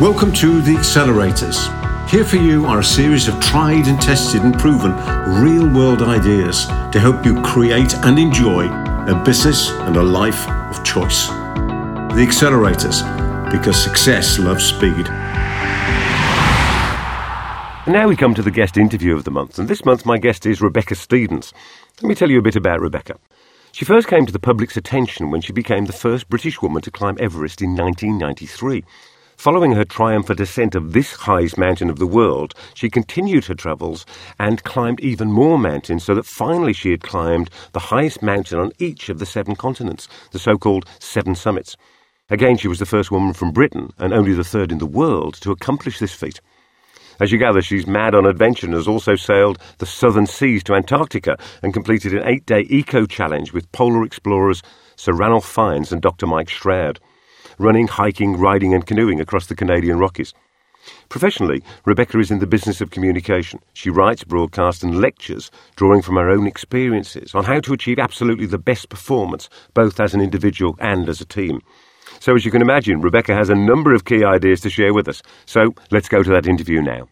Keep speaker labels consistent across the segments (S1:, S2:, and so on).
S1: Welcome to The Accelerators. Here for you are a series of tried and tested and proven real world ideas to help you create and enjoy a business and a life of choice. The Accelerators, because success loves speed.
S2: Now we come to the guest interview of the month, and this month my guest is Rebecca Stephens. Let me tell you a bit about Rebecca. She first came to the public's attention when she became the first British woman to climb Everest in 1993. Following her triumphant ascent of this highest mountain of the world, she continued her travels and climbed even more mountains so that finally she had climbed the highest mountain on each of the seven continents, the so called Seven Summits. Again, she was the first woman from Britain and only the third in the world to accomplish this feat. As you gather, she's mad on adventure and has also sailed the southern seas to Antarctica and completed an eight day eco challenge with polar explorers Sir Ranulph Fiennes and Dr. Mike Stroud, running, hiking, riding, and canoeing across the Canadian Rockies. Professionally, Rebecca is in the business of communication. She writes, broadcasts, and lectures, drawing from her own experiences on how to achieve absolutely the best performance, both as an individual and as a team. So, as you can imagine, Rebecca has a number of key ideas to share with us. So, let's go to that interview now.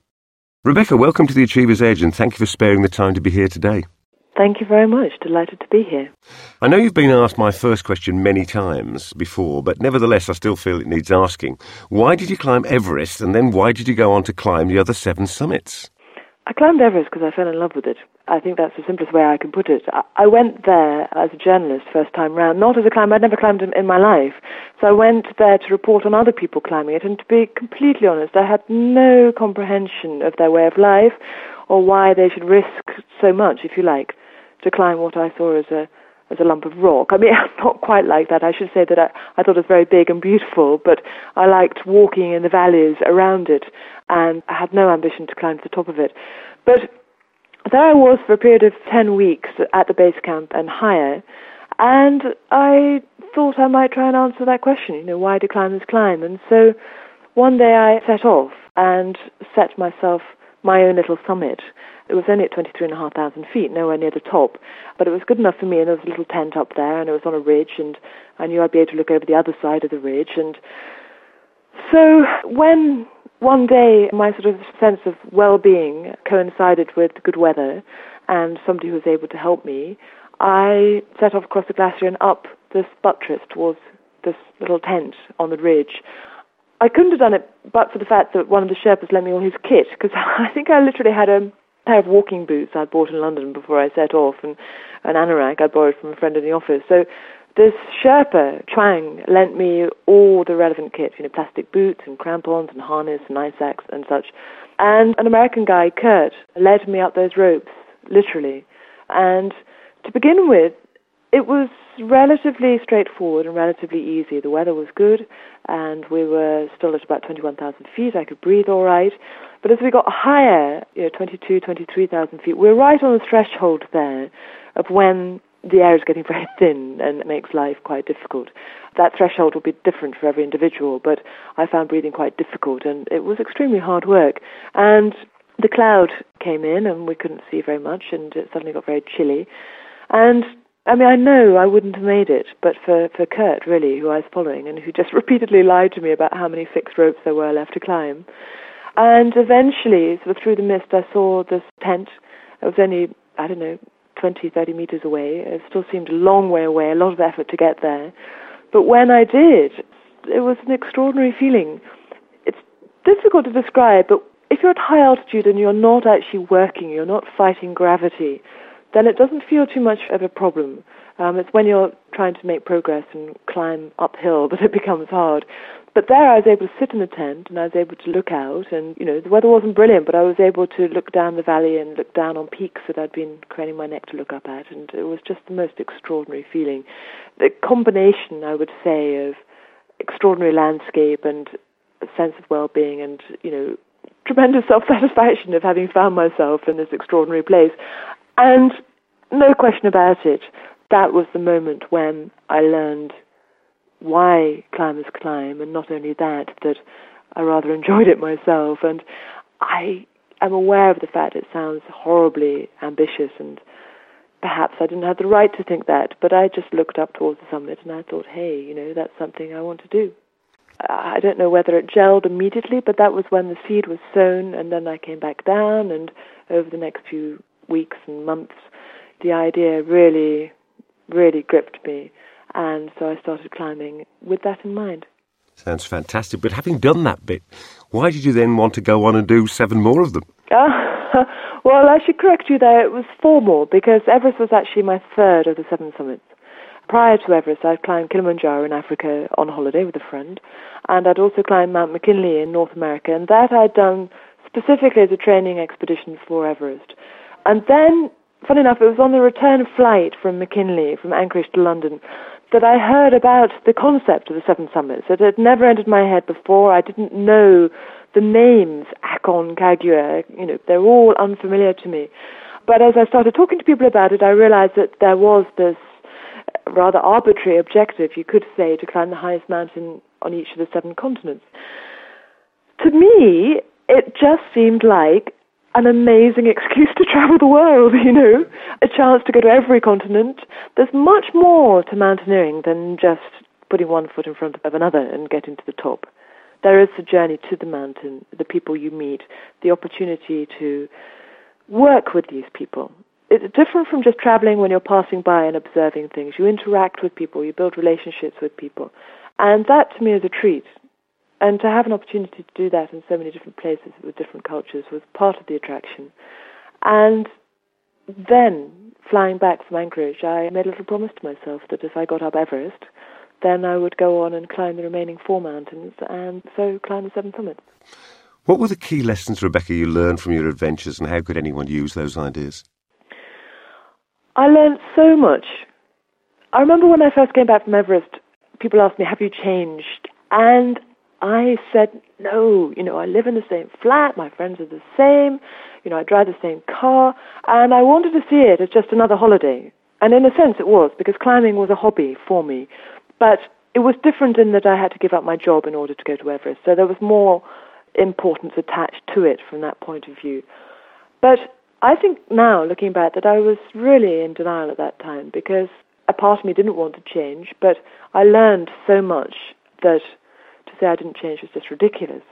S2: Rebecca, welcome to the Achiever's Edge and thank you for sparing the time to be here today.
S3: Thank you very much. Delighted to be here.
S2: I know you've been asked my first question many times before, but nevertheless, I still feel it needs asking. Why did you climb Everest and then why did you go on to climb the other seven summits?
S3: I climbed Everest because I fell in love with it. I think that's the simplest way I can put it. I went there as a journalist first time round, not as a climber. I'd never climbed in my life. So I went there to report on other people climbing it. And to be completely honest, I had no comprehension of their way of life or why they should risk so much, if you like, to climb what I saw as a as a lump of rock. I mean, not quite like that. I should say that I, I thought it was very big and beautiful, but I liked walking in the valleys around it and I had no ambition to climb to the top of it. But there I was for a period of 10 weeks at the base camp and higher, and I thought I might try and answer that question, you know, why do climbers climb? And so one day I set off and set myself my own little summit. It was only at 23,500 feet, nowhere near the top, but it was good enough for me, and there was a little tent up there, and it was on a ridge, and I knew I'd be able to look over the other side of the ridge, and so when one day my sort of sense of well-being coincided with good weather and somebody who was able to help me, I set off across the glacier and up this buttress towards this little tent on the ridge. I couldn't have done it but for the fact that one of the Sherpas lent me all his kit because I think I literally had a pair of walking boots I'd bought in London before I set off and an anorak I'd borrowed from a friend in the office. So this Sherpa, Chuang, lent me all the relevant kit, you know, plastic boots and crampons and harness and ice axe and such. And an American guy, Kurt, led me up those ropes, literally. And to begin with, it was relatively straightforward and relatively easy. The weather was good, and we were still at about 21,000 feet. I could breathe all right. But as we got higher, you know, 22, 23,000 feet, we we're right on the threshold there of when the air is getting very thin and it makes life quite difficult. That threshold will be different for every individual, but I found breathing quite difficult and it was extremely hard work. And the cloud came in and we couldn't see very much and it suddenly got very chilly. And I mean, I know I wouldn't have made it, but for, for Kurt, really, who I was following and who just repeatedly lied to me about how many fixed ropes there were left to climb. And eventually, sort of through the mist, I saw this tent. It was only, I don't know, 20, 30 meters away. It still seemed a long way away, a lot of effort to get there. But when I did, it was an extraordinary feeling. It's difficult to describe, but if you're at high altitude and you're not actually working, you're not fighting gravity, then it doesn't feel too much of a problem. Um, it's when you're trying to make progress and climb uphill that it becomes hard. But there I was able to sit in the tent and I was able to look out and, you know, the weather wasn't brilliant, but I was able to look down the valley and look down on peaks that I'd been craning my neck to look up at and it was just the most extraordinary feeling. The combination, I would say, of extraordinary landscape and a sense of well-being and, you know, tremendous self-satisfaction of having found myself in this extraordinary place. And no question about it, that was the moment when I learned why climbers climb, and not only that, that I rather enjoyed it myself. And I am aware of the fact it sounds horribly ambitious, and perhaps I didn't have the right to think that, but I just looked up towards the summit and I thought, hey, you know, that's something I want to do. I don't know whether it gelled immediately, but that was when the seed was sown, and then I came back down, and over the next few weeks and months, the idea really, really gripped me, and so I started climbing with that in mind.
S2: Sounds fantastic. But having done that bit, why did you then want to go on and do seven more of them?
S3: Uh, well, I should correct you there. It was four more because Everest was actually my third of the seven summits. Prior to Everest, I'd climbed Kilimanjaro in Africa on holiday with a friend, and I'd also climbed Mount McKinley in North America, and that I'd done specifically as a training expedition for Everest. And then, funny enough, it was on the return flight from McKinley, from Anchorage to London, that I heard about the concept of the Seven Summits. It had never entered my head before. I didn't know the names, Aconcagua, you know, they're all unfamiliar to me. But as I started talking to people about it, I realized that there was this uh, rather arbitrary objective, you could say, to climb the highest mountain on each of the seven continents. To me, it just seemed like an amazing excuse to travel the world, you know, a chance to go to every continent. There's much more to mountaineering than just putting one foot in front of another and getting to the top. There is the journey to the mountain, the people you meet, the opportunity to work with these people. It's different from just traveling when you're passing by and observing things. You interact with people, you build relationships with people. And that to me is a treat. And to have an opportunity to do that in so many different places with different cultures was part of the attraction. And then, flying back from Anchorage, I made a little promise to myself that if I got up Everest, then I would go on and climb the remaining four mountains and so climb the seven summits.
S2: What were the key lessons, Rebecca, you learned from your adventures and how could anyone use those ideas?
S3: I learned so much. I remember when I first came back from Everest, people asked me, Have you changed? And I said, no, you know, I live in the same flat, my friends are the same, you know, I drive the same car, and I wanted to see it as just another holiday. And in a sense it was, because climbing was a hobby for me. But it was different in that I had to give up my job in order to go to Everest, so there was more importance attached to it from that point of view. But I think now, looking back, that I was really in denial at that time because a part of me didn't want to change, but I learned so much that say I didn't change it was just ridiculous.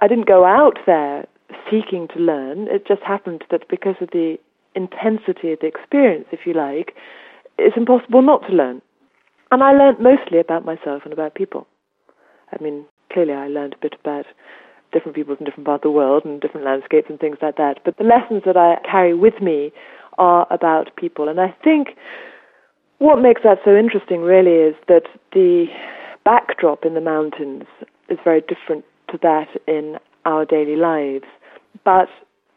S3: I didn't go out there seeking to learn. It just happened that because of the intensity of the experience, if you like, it's impossible not to learn. And I learned mostly about myself and about people. I mean, clearly I learned a bit about different people from different parts of the world and different landscapes and things like that. But the lessons that I carry with me are about people. And I think what makes that so interesting really is that the backdrop in the mountains is very different to that in our daily lives. But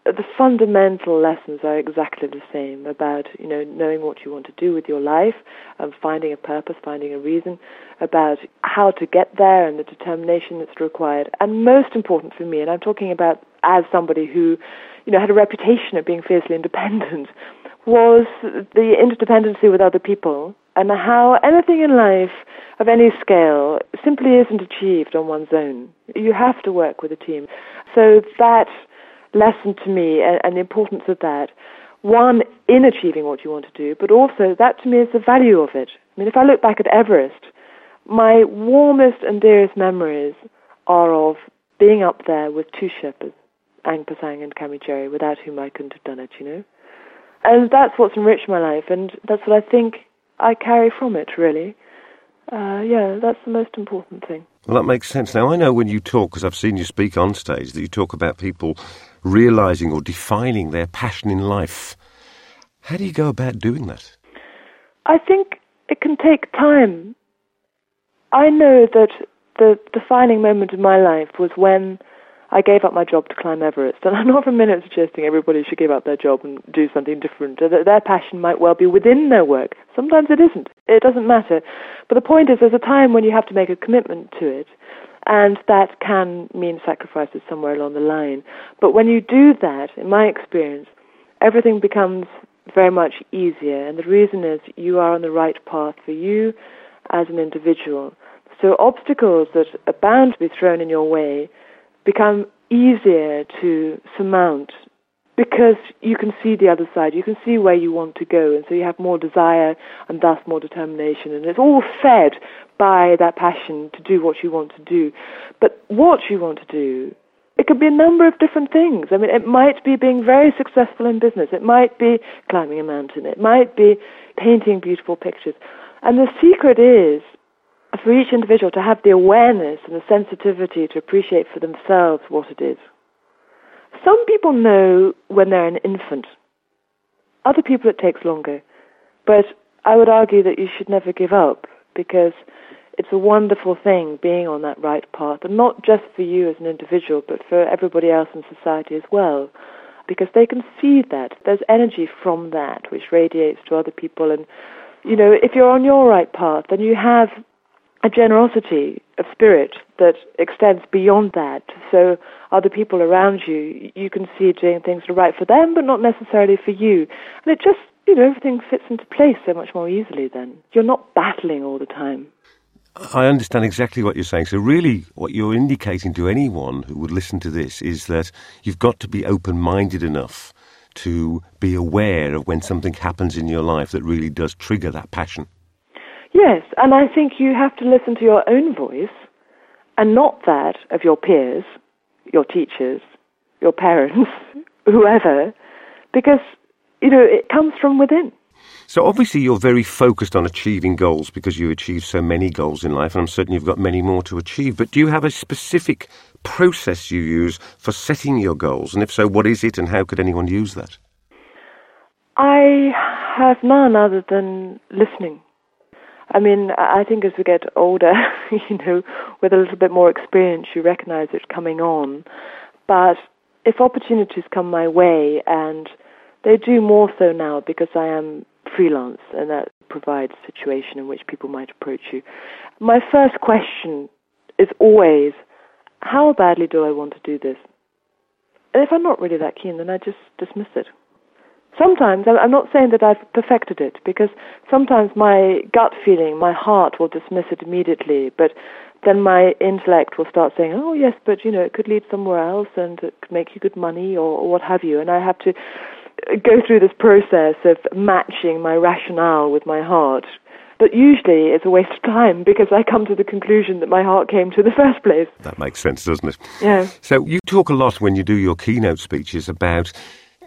S3: the fundamental lessons are exactly the same about you know knowing what you want to do with your life and finding a purpose finding a reason about how to get there and the determination that's required and most important for me and i'm talking about as somebody who you know had a reputation of being fiercely independent was the interdependency with other people and how anything in life of any scale simply isn't achieved on one's own. You have to work with a team. So that lesson to me and, and the importance of that, one, in achieving what you want to do, but also that to me is the value of it. I mean, if I look back at Everest, my warmest and dearest memories are of being up there with two Sherpas, Ang Pasang and Kami Tchering, without whom I couldn't have done it, you know. And that's what's enriched my life, and that's what I think I carry from it, really. Uh, yeah, that's the most important thing.
S2: Well, that makes sense. Now, I know when you talk, because I've seen you speak on stage, that you talk about people realizing or defining their passion in life. How do you go about doing that?
S3: I think it can take time. I know that the defining moment in my life was when I gave up my job to climb Everest. And I'm not for a minute suggesting everybody should give up their job and do something different. Their passion might well be within their work. Sometimes it isn't. It doesn't matter. But the point is, there's a time when you have to make a commitment to it. And that can mean sacrifices somewhere along the line. But when you do that, in my experience, everything becomes very much easier. And the reason is you are on the right path for you as an individual. So obstacles that are bound to be thrown in your way become easier to surmount because you can see the other side. You can see where you want to go, and so you have more desire and thus more determination. And it's all fed by that passion to do what you want to do. But what you want to do, it could be a number of different things. I mean, it might be being very successful in business. It might be climbing a mountain. It might be painting beautiful pictures. And the secret is for each individual to have the awareness and the sensitivity to appreciate for themselves what it is. Some people know when they're an infant. Other people it takes longer. But I would argue that you should never give up because it's a wonderful thing being on that right path, and not just for you as an individual, but for everybody else in society as well, because they can see that there's energy from that which radiates to other people. And you know, if you're on your right path, then you have a generosity of spirit that extends beyond that. So other people around you, you can see doing things that are right for them, but not necessarily for you. And it just, you know, everything fits into place so much more easily then. You're not battling all the time.
S2: I understand exactly what you're saying. So, really, what you're indicating to anyone who would listen to this is that you've got to be open minded enough to be aware of when something happens in your life that really does trigger that passion.
S3: Yes, and I think you have to listen to your own voice and not that of your peers, your teachers, your parents, whoever, because, you know, it comes from within.
S2: So obviously you're very focused on achieving goals because you achieve so many goals in life, and I'm certain you've got many more to achieve. But do you have a specific process you use for setting your goals? And if so, what is it and how could anyone use that?
S3: I have none other than listening. I mean, I think as we get older, you know, with a little bit more experience, you recognize it coming on. But if opportunities come my way, and they do more so now because I am freelance, and that provides a situation in which people might approach you. My first question is always, how badly do I want to do this? And if I'm not really that keen, then I just dismiss it. Sometimes, I'm not saying that I've perfected it, because sometimes my gut feeling, my heart will dismiss it immediately, but then my intellect will start saying, oh yes, but you know, it could lead somewhere else and it could make you good money or, or what have you. And I have to uh, go through this process of matching my rationale with my heart. But usually it's a waste of time because I come to the conclusion that my heart came to in the first place.
S2: That makes sense, doesn't it?
S3: Yeah.
S2: So you talk a lot when you do your keynote speeches about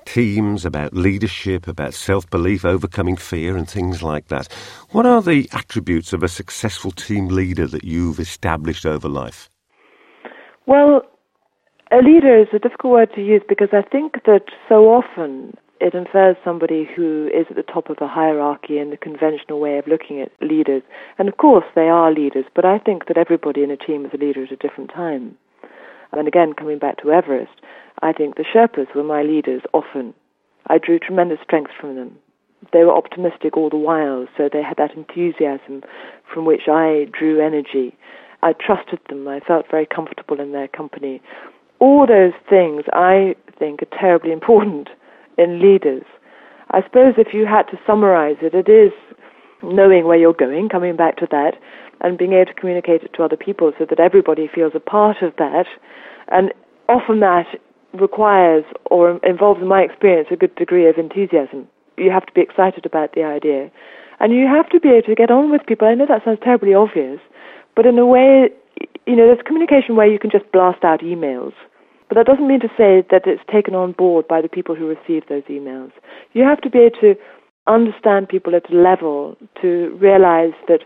S2: teams, about leadership, about self belief, overcoming fear, and things like that. What are the attributes of a successful team leader that you've established over life?
S3: Well, a leader is a difficult word to use because I think that so often it infers somebody who is at the top of the hierarchy in the conventional way of looking at leaders. And of course, they are leaders, but I think that everybody in a team is a leader at a different time. And again, coming back to Everest, I think the Sherpas were my leaders often. I drew tremendous strength from them. They were optimistic all the while, so they had that enthusiasm from which I drew energy. I trusted them. I felt very comfortable in their company. All those things I think are terribly important in leaders. I suppose if you had to summarize it, it is knowing where you're going, coming back to that, and being able to communicate it to other people so that everybody feels a part of that. And often that requires or involves, in my experience, a good degree of enthusiasm. You have to be excited about the idea. And you have to be able to get on with people. I know that sounds terribly obvious, but in a way, you know, there's communication where you can just blast out emails. But that doesn't mean to say that it's taken on board by the people who receive those emails. You have to be able to understand people at a level to realize that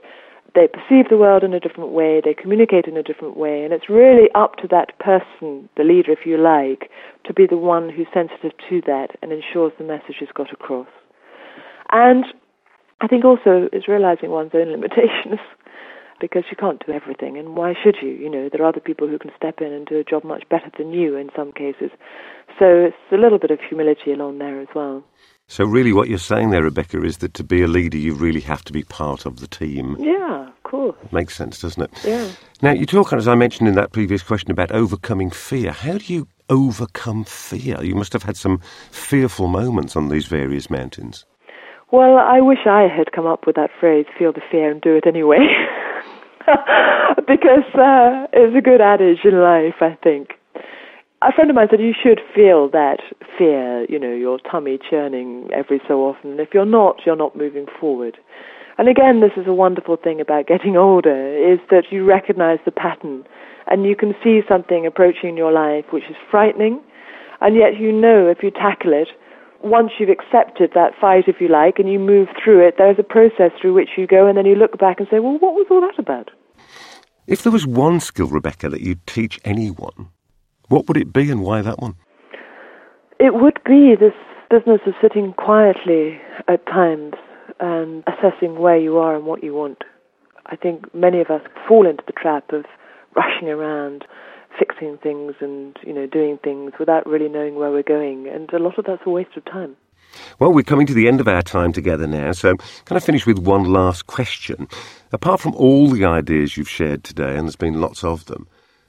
S3: they perceive the world in a different way, they communicate in a different way, and it's really up to that person, the leader if you like, to be the one who's sensitive to that and ensures the message is got across. And I think also is realizing one's own limitations because you can't do everything, and why should you? You know, there are other people who can step in and do a job much better than you in some cases. So it's a little bit of humility along there as well.
S2: So, really, what you're saying there, Rebecca, is that to be a leader, you really have to be part of the team.
S3: Yeah, of course.
S2: Makes sense, doesn't it?
S3: Yeah.
S2: Now, you talk, as I mentioned in that previous question, about overcoming fear. How do you overcome fear? You must have had some fearful moments on these various mountains.
S3: Well, I wish I had come up with that phrase, feel the fear and do it anyway. because uh, it's a good adage in life, I think. A friend of mine said you should feel that fear, you know, your tummy churning every so often. If you're not, you're not moving forward. And again, this is a wonderful thing about getting older, is that you recognize the pattern and you can see something approaching your life which is frightening, and yet you know if you tackle it, once you've accepted that fight, if you like, and you move through it, there's a process through which you go, and then you look back and say, well, what was all that about?
S2: If there was one skill, Rebecca, that you'd teach anyone, what would it be and why that one?
S3: It would be this business of sitting quietly at times and assessing where you are and what you want. I think many of us fall into the trap of rushing around, fixing things and, you know, doing things without really knowing where we're going. And a lot of that's a waste of time.
S2: Well, we're coming to the end of our time together now, so can I finish with one last question? Apart from all the ideas you've shared today, and there's been lots of them,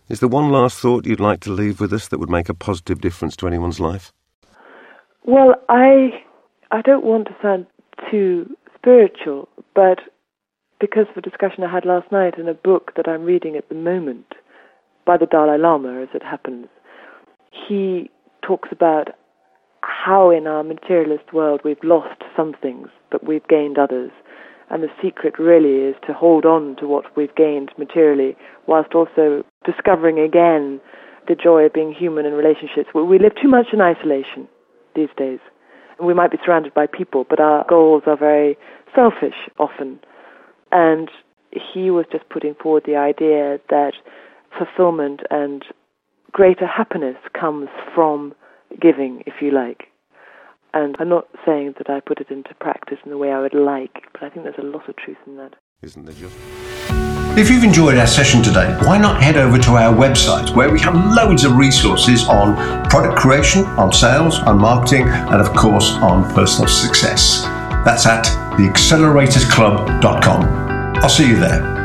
S2: is there one last thought you'd like to leave with us that would make a positive difference to anyone's life?
S3: Well, I I don't want to sound too spiritual, but because of a discussion I had last night in a book that I'm reading at the moment by the Dalai Lama, as it happens, he talks about how in our materialist world we've lost some things, but we've gained others. And the secret really is to hold on to what we've gained materially, whilst also discovering again the joy of being human in relationships. We live too much in isolation these days. We might be surrounded by people, but our goals are very selfish often. And he was just putting forward the idea that fulfillment and greater happiness comes from giving, if you like. And I'm not saying that I put it into practice in the way I would like, but I think there's a lot of truth in that.
S2: Isn't there just?
S1: If you've enjoyed our session today, why not head over to our website where we have loads of resources on product creation, on sales, on marketing, and of course on personal success. That's at theacceleratorsclub.com. I'll see you there.